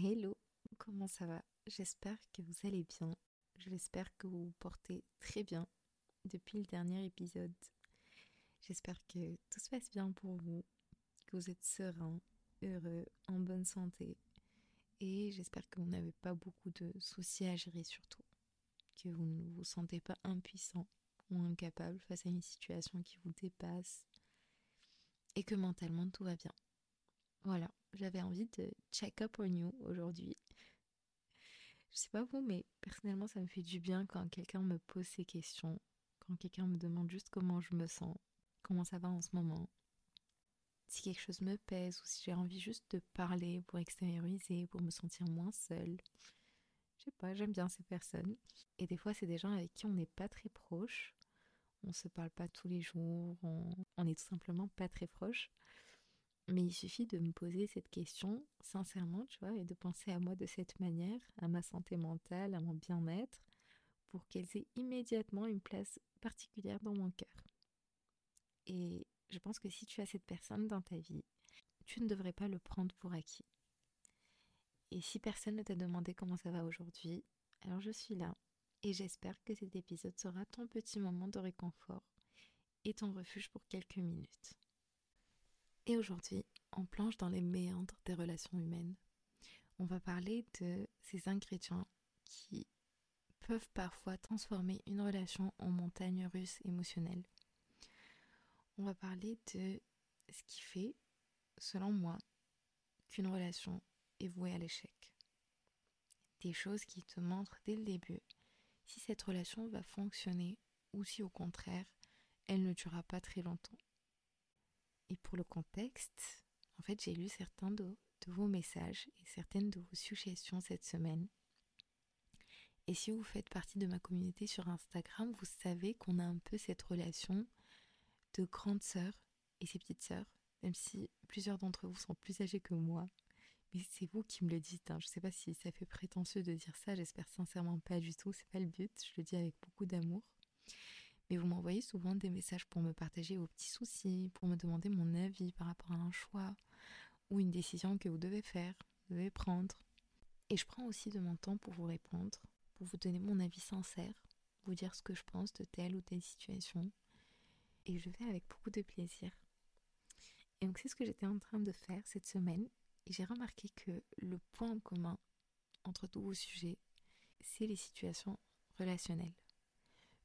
Hello, comment ça va? J'espère que vous allez bien. J'espère que vous vous portez très bien depuis le dernier épisode. J'espère que tout se passe bien pour vous, que vous êtes serein, heureux, en bonne santé. Et j'espère que vous n'avez pas beaucoup de soucis à gérer surtout. Que vous ne vous sentez pas impuissant ou incapable face à une situation qui vous dépasse. Et que mentalement tout va bien. Voilà, j'avais envie de check up on you aujourd'hui. Je sais pas vous, mais personnellement, ça me fait du bien quand quelqu'un me pose ces questions, quand quelqu'un me demande juste comment je me sens, comment ça va en ce moment, si quelque chose me pèse ou si j'ai envie juste de parler pour extérioriser, pour me sentir moins seule. Je sais pas, j'aime bien ces personnes. Et des fois, c'est des gens avec qui on n'est pas très proche. On se parle pas tous les jours, on, on est tout simplement pas très proche. Mais il suffit de me poser cette question sincèrement, tu vois, et de penser à moi de cette manière, à ma santé mentale, à mon bien-être, pour qu'elles aient immédiatement une place particulière dans mon cœur. Et je pense que si tu as cette personne dans ta vie, tu ne devrais pas le prendre pour acquis. Et si personne ne t'a demandé comment ça va aujourd'hui, alors je suis là et j'espère que cet épisode sera ton petit moment de réconfort et ton refuge pour quelques minutes. Et aujourd'hui, on planche dans les méandres des relations humaines. On va parler de ces ingrédients qui peuvent parfois transformer une relation en montagne russe émotionnelle. On va parler de ce qui fait, selon moi, qu'une relation est vouée à l'échec. Des choses qui te montrent dès le début si cette relation va fonctionner ou si au contraire, elle ne durera pas très longtemps. Et pour le contexte, en fait, j'ai lu certains de, vos messages et certaines de vos suggestions cette semaine. Et si vous faites partie de ma communauté sur Instagram, vous savez qu'on a un peu cette relation de grande sœur et ses petites sœurs, même si plusieurs d'entre vous sont plus âgés que moi. Mais c'est vous qui me le dites. Hein. Je ne sais pas si ça fait prétentieux de dire ça. J'espère sincèrement pas du tout. C'est pas le but. Je le dis avec beaucoup d'amour. Mais vous m'envoyez souvent des messages pour me partager vos petits soucis, pour me demander mon avis par rapport à un choix ou une décision que vous devez faire, devez prendre. Et je prends aussi de mon temps pour vous répondre, pour vous donner mon avis sincère, vous dire ce que je pense de telle ou telle situation. Et je vais avec beaucoup de plaisir. Et donc c'est ce que j'étais en train de faire cette semaine. J'ai remarqué que le point commun entre tous vos sujets, c'est les situations relationnelles.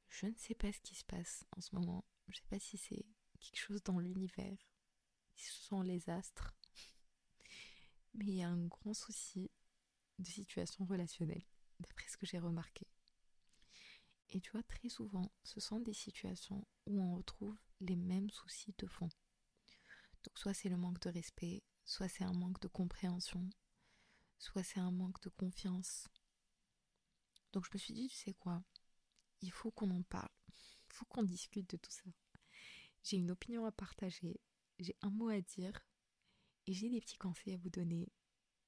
Je ne sais pas ce qui se passe en ce moment. Je ne sais pas si c'est quelque chose dans l'univers, si ce sont les astres. Mais il y a un grand souci de situation relationnelle, d'après ce que j'ai remarqué. Et tu vois, très souvent, ce sont des situations où on retrouve les mêmes soucis de fond. Donc soit c'est le manque de respect, soit c'est un manque de compréhension, soit c'est un manque de confiance. Donc je me suis dit, tu sais quoi, il faut qu'on en parle. Il faut qu'on discute de tout ça. J'ai une opinion à partager, j'ai un mot à dire et j'ai des petits conseils à vous donner.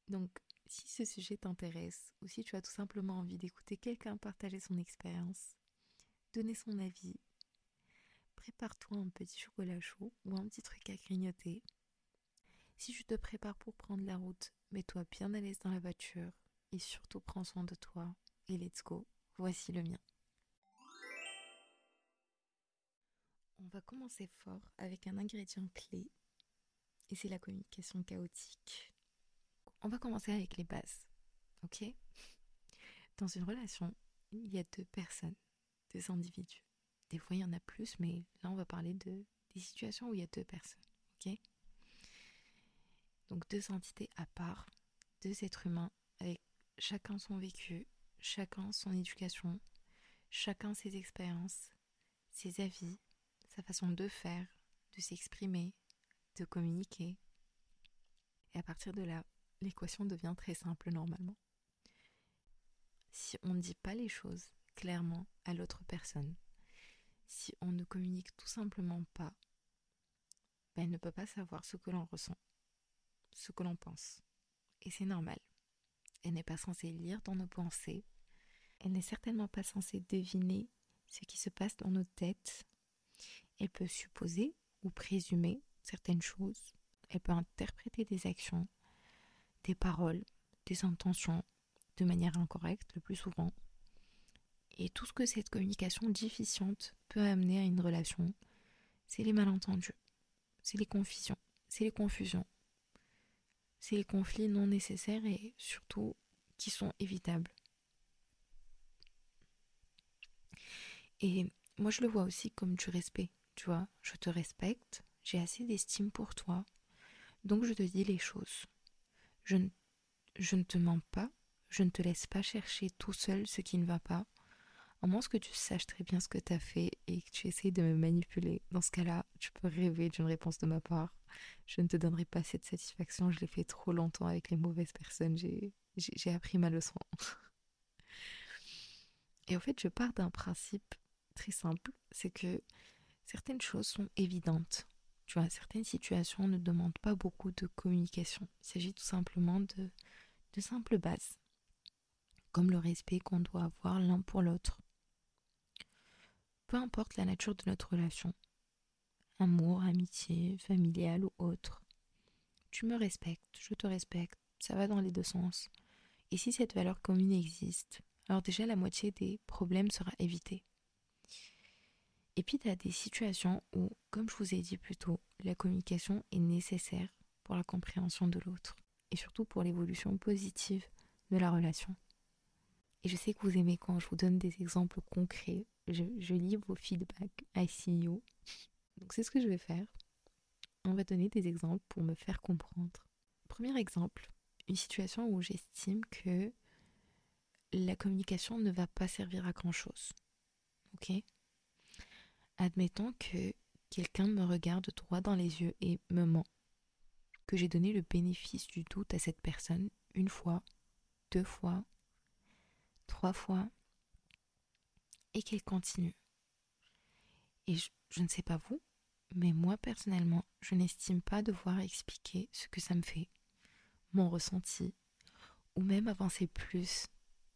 Donc, si ce sujet t'intéresse ou si tu as tout simplement envie d'écouter quelqu'un partager son expérience, donner son avis, prépare-toi un petit chocolat chaud ou un petit truc à grignoter. Si tu te prépares pour prendre la route, mets-toi bien à l'aise dans la voiture et surtout prends soin de toi et let's go. Voici le mien. Va commencer fort avec un ingrédient clé et c'est la communication chaotique. On va commencer avec les bases, ok? Dans une relation, il y a deux personnes, deux individus. Des fois, il y en a plus, mais là, on va parler de des situations où il y a deux personnes, ok? Donc deux entités à part, deux êtres humains avec chacun son vécu, chacun son éducation, chacun ses expériences, ses avis, sa façon de faire, de s'exprimer, de communiquer. Et à partir de là, l'équation devient très simple normalement. Si on ne dit pas les choses clairement à l'autre personne, si on ne communique tout simplement pas, ben elle ne peut pas savoir ce que l'on ressent, ce que l'on pense. Et c'est normal. Elle n'est pas censée lire dans nos pensées. Elle n'est certainement pas censée deviner ce qui se passe dans nos têtes elle peut supposer ou présumer certaines choses. Elle peut interpréter des actions, des paroles, des intentions de manière incorrecte le plus souvent. Et tout ce que cette communication déficiente peut amener à une relation, c'est les malentendus, c'est les confusions, c'est les confusions, c'est les conflits non nécessaires et surtout qui sont évitables. Et moi, je le vois aussi comme du respect. Tu vois, je te respecte, j'ai assez d'estime pour toi, donc je te dis les choses. Je ne, je ne te mens pas, je ne te laisse pas chercher tout seul ce qui ne va pas, à moins que tu saches très bien ce que tu as fait et que tu essayes de me manipuler. Dans ce cas-là, tu peux rêver d'une réponse de ma part. Je ne te donnerai pas cette satisfaction, je l'ai fait trop longtemps avec les mauvaises personnes, j'ai appris ma leçon. Et en fait, je pars d'un principe très simple, c'est que certaines choses sont évidentes. Tu vois, certaines situations ne demandent pas beaucoup de communication. Il s'agit tout simplement de, de simples bases, comme le respect qu'on doit avoir l'un pour l'autre. Peu importe la nature de notre relation, amour, amitié, familiale ou autre, tu me respectes, je te respecte, ça va dans les deux sens. Et si cette valeur commune existe, alors déjà la moitié des problèmes sera évitée. Et puis, tu as des situations où, comme je vous ai dit plus tôt, la communication est nécessaire pour la compréhension de l'autre et surtout pour l'évolution positive de la relation. Et je sais que vous aimez quand je vous donne des exemples concrets. Je, lis vos feedbacks. I see you. Donc, c'est ce que je vais faire. On va donner des exemples pour me faire comprendre. Premier exemple, une situation où j'estime que la communication ne va pas servir à grand chose. Ok? Admettons que quelqu'un me regarde droit dans les yeux et me ment, que j'ai donné le bénéfice du doute à cette personne une fois, deux fois, trois fois, et qu'elle continue. Et je, ne sais pas vous, mais moi personnellement, je n'estime pas devoir expliquer ce que ça me fait, mon ressenti, ou même avancer plus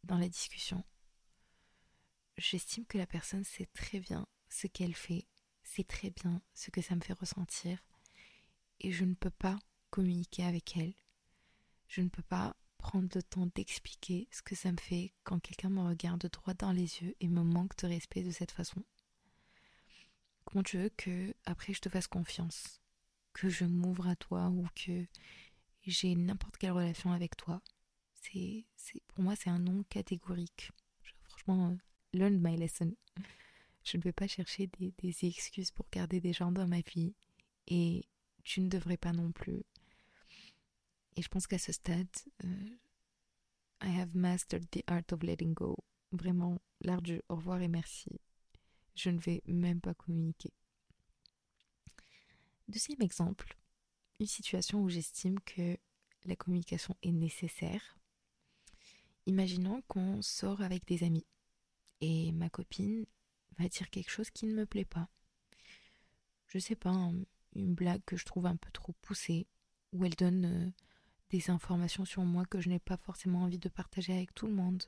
dans la discussion. J'estime que la personne sait très bien ce qu'elle fait, c'est très bien ce que ça me fait ressentir, et je ne peux pas communiquer avec elle. Je ne peux pas prendre le temps d'expliquer ce que ça me fait quand quelqu'un me regarde droit dans les yeux et me manque de respect de cette façon. Comment tu veux que après je te fasse confiance, que je m'ouvre à toi ou que j'ai n'importe quelle relation avec toi? C'est, pour moi c'est un non catégorique. franchement, euh, learn my lesson. Je ne vais pas chercher des, excuses pour garder des gens dans ma vie. Et tu ne devrais pas non plus. Et je pense qu'à ce stade, euh, I have mastered the art of letting go. Vraiment, l'art du au revoir et merci. Je ne vais même pas communiquer. Deuxième exemple, une situation où j'estime que la communication est nécessaire. Imaginons qu'on sort avec des amis et ma copine va dire quelque chose qui ne me plaît pas. Je sais pas, une blague que je trouve un peu trop poussée, ou elle donne euh, des informations sur moi que je n'ai pas forcément envie de partager avec tout le monde.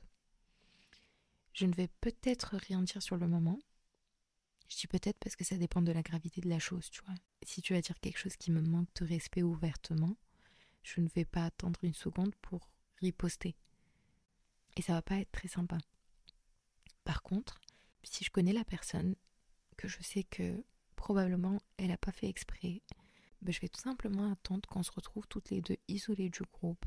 Je ne vais peut-être rien dire sur le moment. Je dis peut-être parce que ça dépend de la gravité de la chose, tu vois. Si tu vas dire quelque chose qui me manque de respect ouvertement, je ne vais pas attendre une seconde pour riposter. Et ça va pas être très sympa. Par contre, si je connais la personne, que je sais que probablement elle n'a pas fait exprès, ben je vais tout simplement attendre qu'on se retrouve toutes les deux isolées du groupe.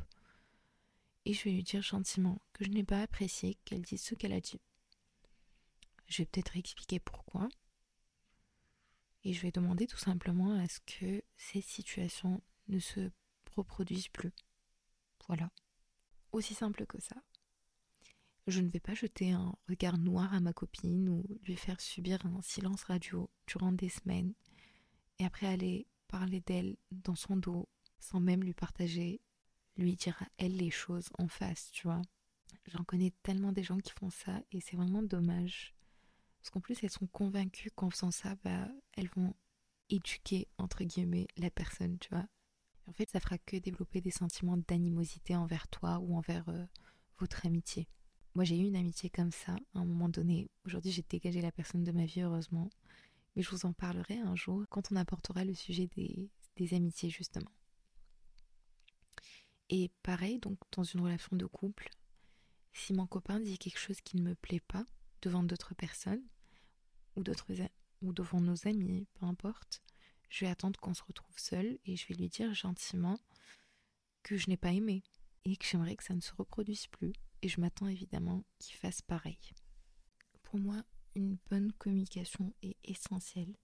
Et je vais lui dire gentiment que je n'ai pas apprécié qu'elle dise ce qu'elle a dit. Je vais peut-être expliquer pourquoi. Et je vais demander tout simplement à ce que ces situations ne se reproduisent plus. Voilà. Aussi simple que ça. Je ne vais pas jeter un regard noir à ma copine ou lui faire subir un silence radio durant des semaines et après aller parler d'elle dans son dos sans même lui partager, lui dire à elle les choses en face, tu vois. J'en connais tellement des gens qui font ça et c'est vraiment dommage. Parce qu'en plus, elles sont convaincues qu'en faisant ça, bah, elles vont éduquer, entre guillemets, la personne, tu vois. En fait, ça fera que développer des sentiments d'animosité envers toi ou envers euh, votre amitié. Moi, j'ai eu une amitié comme ça à un moment donné. Aujourd'hui, j'ai dégagé la personne de ma vie, heureusement. Mais je vous en parlerai un jour quand on apportera le sujet des, amitiés, justement. Et pareil, donc dans une relation de couple, si mon copain dit quelque chose qui ne me plaît pas devant d'autres personnes ou d'autres ou devant nos amis, peu importe, je vais attendre qu'on se retrouve seul et je vais lui dire gentiment que je n'ai pas aimé et que j'aimerais que ça ne se reproduise plus. Et je m'attends évidemment qu'il fasse pareil. Pour moi, une bonne communication est essentielle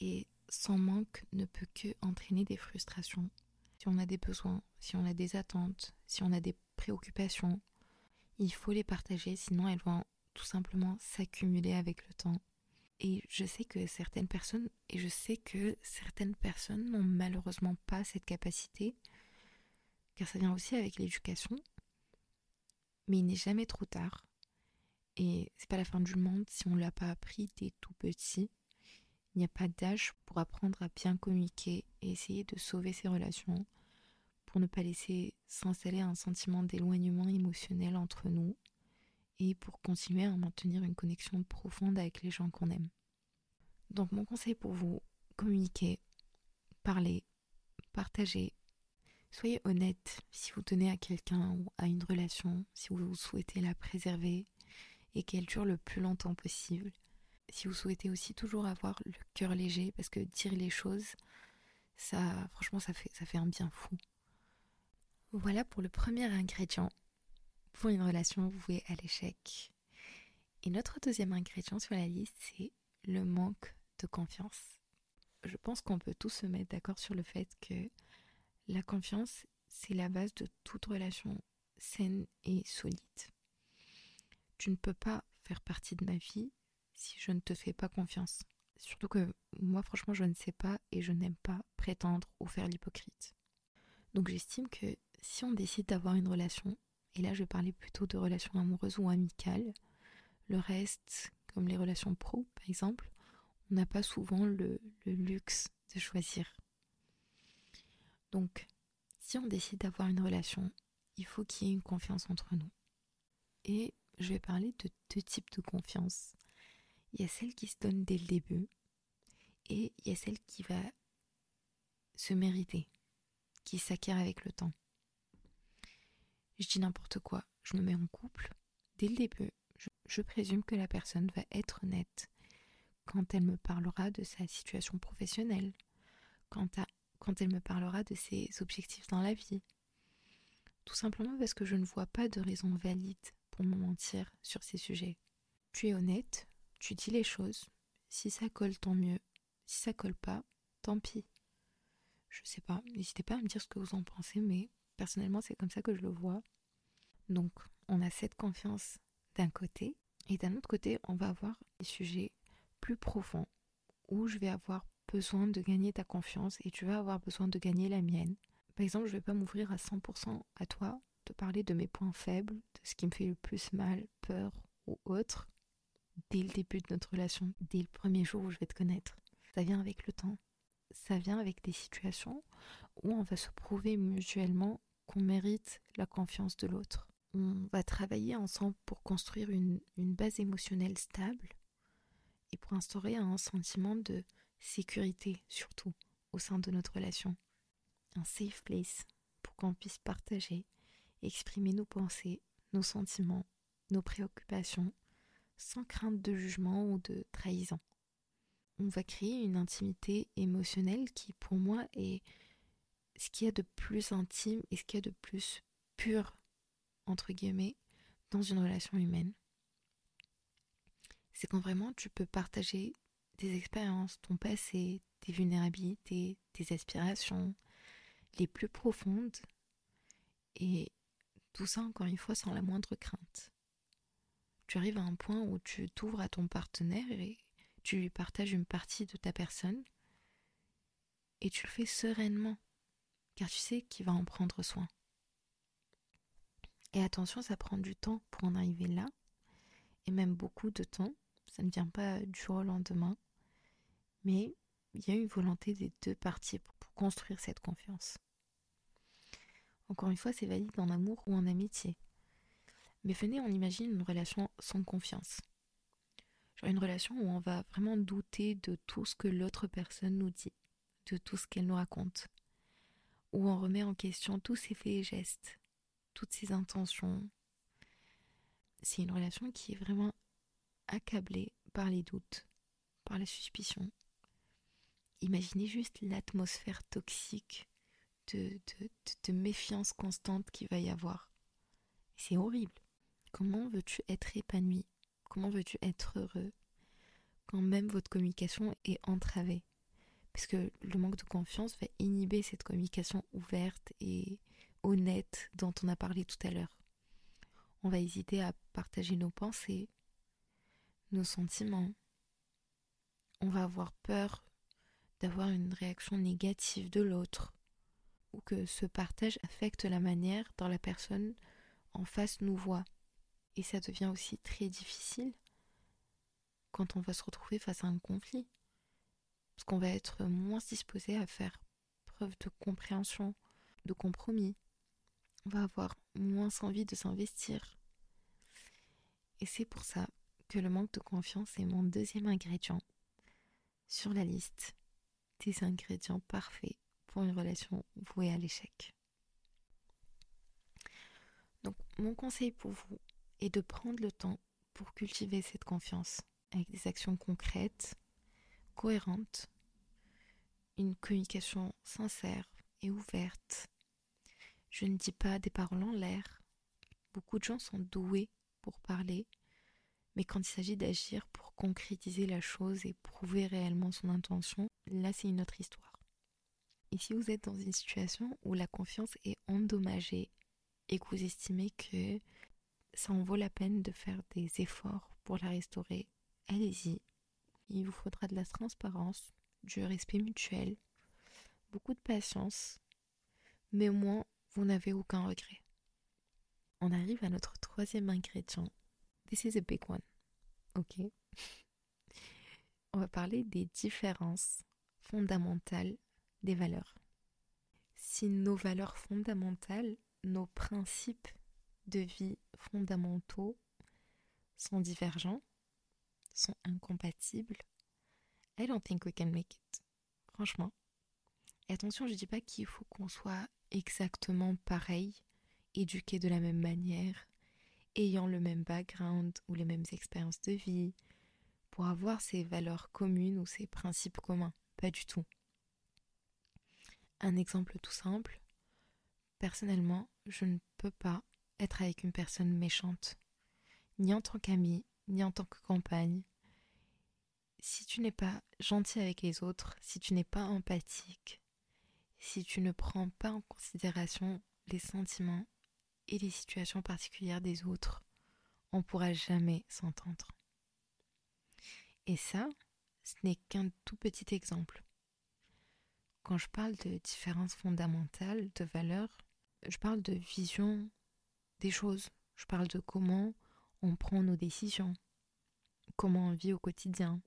et sans manque ne peut que entraîner des frustrations. Si on a des besoins, si on a des attentes, si on a des préoccupations, il faut les partager, sinon elles vont tout simplement s'accumuler avec le temps. Et je sais que certaines personnes, et je sais que certaines personnes n'ont malheureusement pas cette capacité, car ça vient aussi avec l'éducation. Mais il n'est jamais trop tard. Et c'est pas la fin du monde si on l'a pas appris dès tout petit. Il n'y a pas d'âge pour apprendre à bien communiquer et essayer de sauver ses relations, pour ne pas laisser s'installer un sentiment d'éloignement émotionnel entre nous et pour continuer à maintenir une connexion profonde avec les gens qu'on aime. Donc mon conseil pour vous, communiquez, parlez, partagez. Soyez honnête si vous tenez à quelqu'un ou à une relation, si vous souhaitez la préserver et qu'elle dure le plus longtemps possible si vous souhaitez aussi toujours avoir le cœur léger, parce que dire les choses, ça, franchement, ça fait, ça fait un bien fou. Voilà pour le premier ingrédient pour une relation vouée à l'échec. Et notre deuxième ingrédient sur la liste, c'est le manque de confiance. Je pense qu'on peut tous se mettre d'accord sur le fait que la confiance, c'est la base de toute relation saine et solide. Tu ne peux pas faire partie de ma vie si je ne te fais pas confiance. Surtout que moi, franchement, je ne sais pas et je n'aime pas prétendre ou faire l'hypocrite. Donc j'estime que si on décide d'avoir une relation, et là je vais parler plutôt de relations amoureuses ou amicales, le reste, comme les relations pro par exemple, on n'a pas souvent le, le luxe de choisir. Donc, si on décide d'avoir une relation, il faut qu'il y ait une confiance entre nous. Et je vais parler de deux types de confiance. Il y a celle qui se donne dès le début et il y a celle qui va se mériter, qui s'acquiert avec le temps. Je dis n'importe quoi, je me mets en couple. Dès le début, je, présume que la personne va être honnête quand elle me parlera de sa situation professionnelle, quand, quand elle me parlera de ses objectifs dans la vie. Tout simplement parce que je ne vois pas de raison valide pour me mentir sur ces sujets. Tu es honnête, tu dis les choses. Si ça colle, tant mieux. Si ça colle pas, tant pis. Je sais pas, n'hésitez pas à me dire ce que vous en pensez, mais personnellement, c'est comme ça que je le vois. Donc, on a cette confiance d'un côté, et d'un autre côté, on va avoir des sujets plus profonds où je vais avoir besoin de gagner ta confiance et tu vas avoir besoin de gagner la mienne. Par exemple, je vais pas m'ouvrir à 100% à toi, te parler de mes points faibles, de ce qui me fait le plus mal, peur ou autre dès le début de notre relation, dès le premier jour où je vais te connaître. Ça vient avec le temps. Ça vient avec des situations où on va se prouver mutuellement qu'on mérite la confiance de l'autre. On va travailler ensemble pour construire une, une base émotionnelle stable et pour instaurer un sentiment de sécurité surtout au sein de notre relation. Un safe place pour qu'on puisse partager, exprimer nos pensées, nos sentiments, nos préoccupations sans crainte de jugement ou de trahison. On va créer une intimité émotionnelle qui pour moi est ce qu'il y a de plus intime et ce qu'il y a de plus pur, entre guillemets, dans une relation humaine. C'est quand vraiment tu peux partager des expériences, ton passé, tes vulnérabilités, tes aspirations les plus profondes et tout ça encore une fois sans la moindre crainte tu arrives à un point où tu t'ouvres à ton partenaire et tu lui partages une partie de ta personne et tu le fais sereinement car tu sais qu'il va en prendre soin. Et attention, ça prend du temps pour en arriver là et même beaucoup de temps. Ça ne vient pas du jour au lendemain, mais il y a une volonté des deux parties pour, construire cette confiance. Encore une fois, c'est valide en amour ou en amitié. Mais venez, on imagine une relation sans confiance. Genre une relation où on va vraiment douter de tout ce que l'autre personne nous dit, de tout ce qu'elle nous raconte. où on remet en question tous ses faits et gestes, toutes ses intentions. C'est une relation qui est vraiment accablée par les doutes, par la suspicion. Imaginez juste l'atmosphère toxique de, méfiance constante qu'il va y avoir. C'est horrible. Comment veux-tu être épanoui? Comment veux-tu être heureux quand même votre communication est entravée? Parce que le manque de confiance va inhiber cette communication ouverte et honnête dont on a parlé tout à l'heure. On va hésiter à partager nos pensées, nos sentiments. On va avoir peur d'avoir une réaction négative de l'autre ou que ce partage affecte la manière dont la personne en face nous voit. Et ça devient aussi très difficile quand on va se retrouver face à un conflit. Parce qu'on va être moins disposé à faire preuve de compréhension, de compromis. On va avoir moins envie de s'investir. Et c'est pour ça que le manque de confiance est mon deuxième ingrédient sur la liste des ingrédients parfaits pour une relation vouée à l'échec. Donc mon conseil pour vous est de prendre le temps pour cultiver cette confiance avec des actions concrètes, cohérentes, une communication sincère et ouverte. Je ne dis pas des paroles en l'air. Beaucoup de gens sont doués pour parler, mais quand il s'agit d'agir pour concrétiser la chose et prouver réellement son intention, là c'est une autre histoire. Et si vous êtes dans une situation où la confiance est endommagée et que vous estimez que ça en vaut la peine de faire des efforts pour la restaurer, allez-y. Il vous faudra de la transparence, du respect mutuel, beaucoup de patience, mais au moins vous n'avez aucun regret. On arrive à notre troisième ingrédient. This is a big one. Ok? On va parler des différences fondamentales des valeurs. Si nos valeurs fondamentales, nos principes de vie fondamentaux sont divergents, sont incompatibles, I don't think we can make it. Franchement. Et attention, je dis pas qu'il faut qu'on soit exactement pareil, éduqué de la même manière, ayant le même background ou les mêmes expériences de vie, pour avoir ces valeurs communes ou ces principes communs. Pas du tout. Un exemple tout simple. Personnellement, je ne peux pas être avec une personne méchante, ni en tant qu'ami, ni en tant que compagne. Si tu n'es pas gentil avec les autres, si tu n'es pas empathique, si tu ne prends pas en considération les sentiments et les situations particulières des autres, on ne pourra jamais s'entendre. Et ça, ce n'est qu'un tout petit exemple. Quand je parle de différences fondamentales, de valeurs, je parle de vision des choses. Je parle de comment on prend nos décisions, comment on vit au quotidien,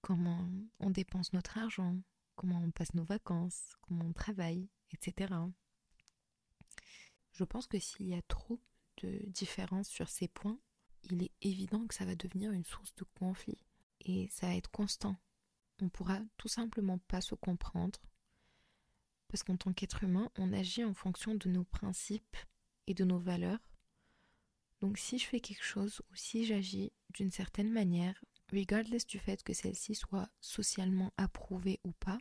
comment on dépense notre argent, comment on passe nos vacances, comment on travaille, etc. Je pense que s'il y a trop de différences sur ces points, il est évident que ça va devenir une source de conflit et ça va être constant on pourra tout simplement pas se comprendre parce qu'en tant qu'être humain, on agit en fonction de nos principes et de nos valeurs. Donc si je fais quelque chose ou si j'agis d'une certaine manière, regardless du fait que celle-ci soit socialement approuvée ou pas,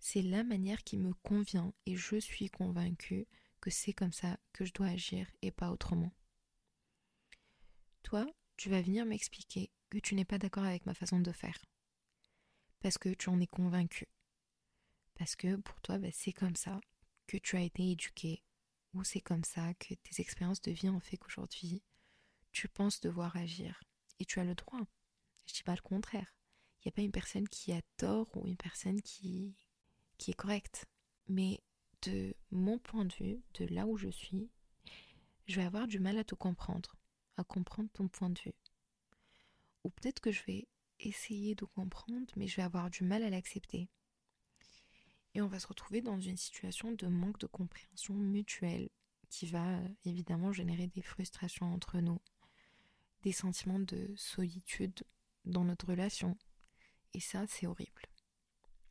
c'est la manière qui me convient et je suis convaincue que c'est comme ça que je dois agir et pas autrement. Toi, tu vas venir m'expliquer que tu n'es pas d'accord avec ma façon de faire parce que tu en es convaincu. Parce que pour toi, bah, c'est comme ça que tu as été éduqué, ou c'est comme ça que tes expériences de vie ont fait qu'aujourd'hui, tu penses devoir agir. Et tu as le droit. Je dis pas le contraire. Il n'y a pas une personne qui a tort ou une personne qui, qui est correcte. Mais de mon point de vue, de là où je suis, je vais avoir du mal à te comprendre, à comprendre ton point de vue. Ou peut-être que je vais essayer de comprendre, mais je vais avoir du mal à l'accepter. Et on va se retrouver dans une situation de manque de compréhension mutuelle qui va euh, évidemment générer des frustrations entre nous, des sentiments de solitude dans notre relation. Et ça, c'est horrible.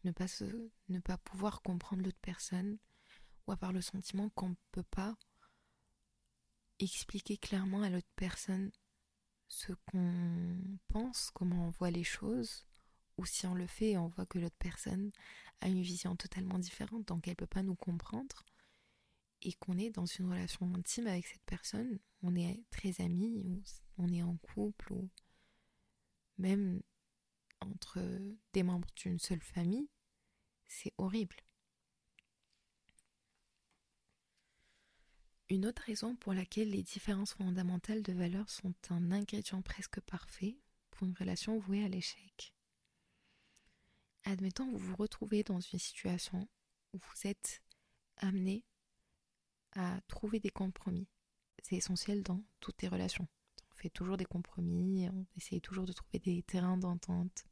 Ne pas, se, ne pas pouvoir comprendre l'autre personne ou avoir le sentiment qu'on ne peut pas expliquer clairement à l'autre personne ce qu'on pense, comment on voit les choses, ou si on le fait et on voit que l'autre personne a une vision totalement différente, donc elle ne peut pas nous comprendre, et qu'on est dans une relation intime avec cette personne, on est très amis, ou on est en couple, ou même entre des membres d'une seule famille, c'est horrible. Une autre raison pour laquelle les différences fondamentales de valeurs sont un ingrédient presque parfait pour une relation vouée à l'échec. Admettons, vous vous retrouvez dans une situation où vous êtes amené à trouver des compromis. C'est essentiel dans toutes les relations. On fait toujours des compromis, on essaye toujours de trouver des terrains d'entente.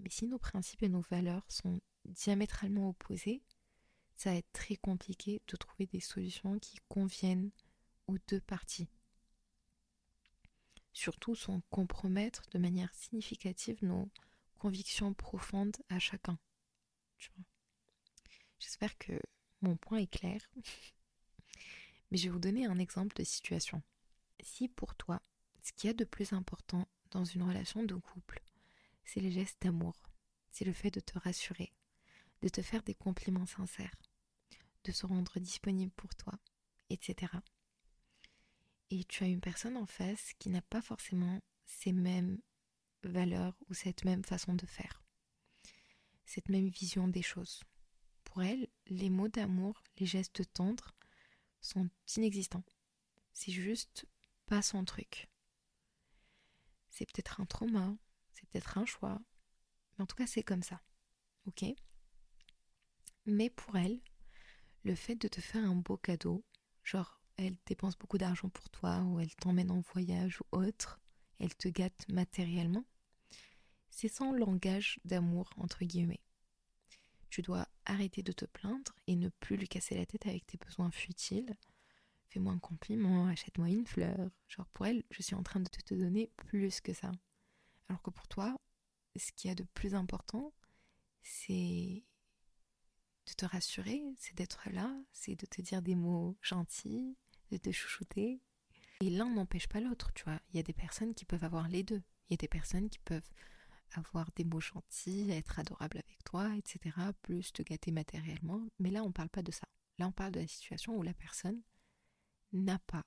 Mais si nos principes et nos valeurs sont diamétralement opposés, ça va être très compliqué de trouver des solutions qui conviennent aux deux parties. Surtout sans compromettre de manière significative nos convictions profondes à chacun. J'espère que mon point est clair. Mais je vais vous donner un exemple de situation. Si pour toi, ce qu'il y a de plus important dans une relation de couple, c'est les gestes d'amour, c'est le fait de te rassurer, de te faire des compliments sincères, de se rendre disponible pour toi, etc. Et tu as une personne en face qui n'a pas forcément ces mêmes valeurs ou cette même façon de faire, cette même vision des choses. Pour elle, les mots d'amour, les gestes tendres sont inexistants. C'est juste pas son truc. C'est peut-être un trauma, c'est peut-être un choix, mais en tout cas c'est comme ça. Ok? Mais pour elle, le fait de te faire un beau cadeau, genre elle dépense beaucoup d'argent pour toi ou elle t'emmène en voyage ou autre, elle te gâte matériellement, c'est son langage d'amour entre guillemets. Tu dois arrêter de te plaindre et ne plus lui casser la tête avec tes besoins futiles. Fais-moi un compliment, achète-moi une fleur. Genre pour elle, je suis en train de te donner plus que ça. Alors que pour toi, ce qu'il y a de plus important, c'est de te rassurer, c'est d'être là, c'est de te dire des mots gentils, de te chouchouter. Et l'un n'empêche pas l'autre, tu vois. Il y a des personnes qui peuvent avoir les deux. Il y a des personnes qui peuvent avoir des mots gentils, être adorables avec toi, etc., plus te gâter matériellement. Mais là, on ne parle pas de ça. Là, on parle de la situation où la personne n'a pas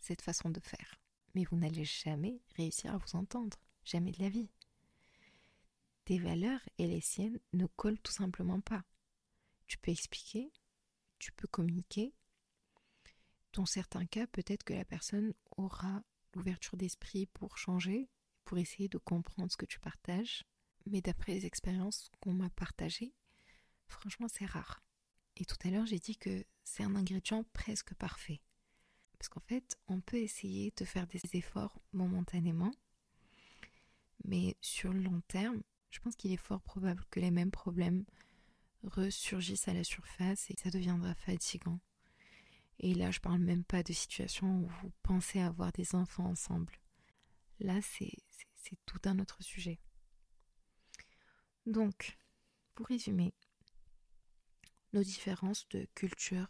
cette façon de faire. Mais vous n'allez jamais réussir à vous entendre. Jamais de la vie. Tes valeurs et les siennes ne collent tout simplement pas. Tu peux expliquer, tu peux communiquer. Dans certains cas, peut-être que la personne aura l'ouverture d'esprit pour changer, pour essayer de comprendre ce que tu partages. Mais d'après les expériences qu'on m'a partagées, franchement, c'est rare. Et tout à l'heure, j'ai dit que c'est un ingrédient presque parfait. Parce qu'en fait, on peut essayer de faire des efforts momentanément, mais sur le long terme, je pense qu'il est fort probable que les mêmes problèmes ressurgissent à la surface et ça deviendra fatigant. Et là, je parle même pas de situation où vous pensez avoir des enfants ensemble. Là, c'est tout un autre sujet. Donc, pour résumer, nos différences de culture,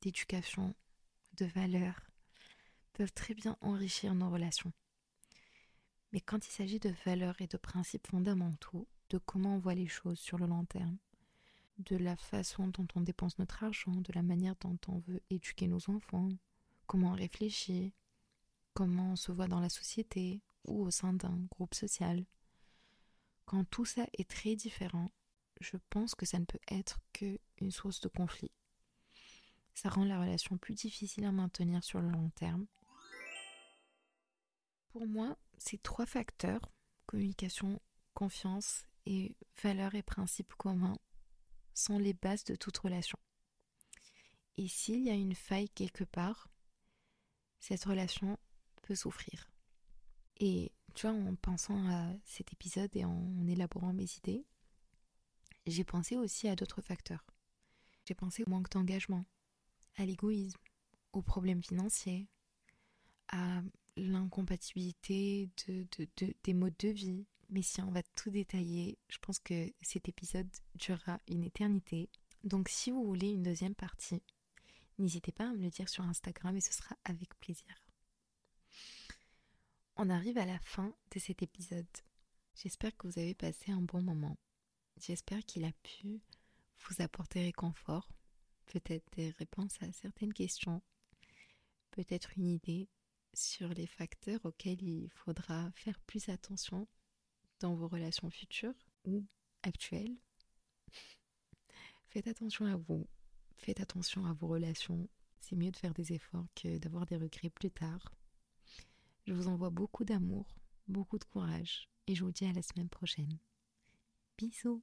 d'éducation, de valeurs peuvent très bien enrichir nos relations. Mais quand il s'agit de valeurs et de principes fondamentaux, de comment on voit les choses sur le long terme, de la façon dont on dépense notre argent, de la manière dont on veut éduquer nos enfants, comment on réfléchit, comment on se voit dans la société ou au sein d'un groupe social. Quand tout ça est très différent, je pense que ça ne peut être qu'une source de conflit. Ça rend la relation plus difficile à maintenir sur le long terme. Pour moi, ces trois facteurs, communication, confiance et valeurs et principes communs, sont les bases de toute relation. Et s'il y a une faille quelque part, cette relation peut souffrir. Et tu vois, en pensant à cet épisode et en élaborant mes idées, j'ai pensé aussi à d'autres facteurs. J'ai pensé au manque d'engagement, à l'égoïsme, aux problèmes financiers, à l'incompatibilité de, des modes de vie, mais si on va tout détailler, je pense que cet épisode durera une éternité. Donc si vous voulez une deuxième partie, n'hésitez pas à me le dire sur Instagram et ce sera avec plaisir. On arrive à la fin de cet épisode. J'espère que vous avez passé un bon moment. J'espère qu'il a pu vous apporter réconfort, peut-être des réponses à certaines questions, peut-être une idée sur les facteurs auxquels il faudra faire plus attention dans vos relations futures ou actuelles. Faites attention à vous, faites attention à vos relations. C'est mieux de faire des efforts que d'avoir des regrets plus tard. Je vous envoie beaucoup d'amour, beaucoup de courage et je vous dis à la semaine prochaine. Bisous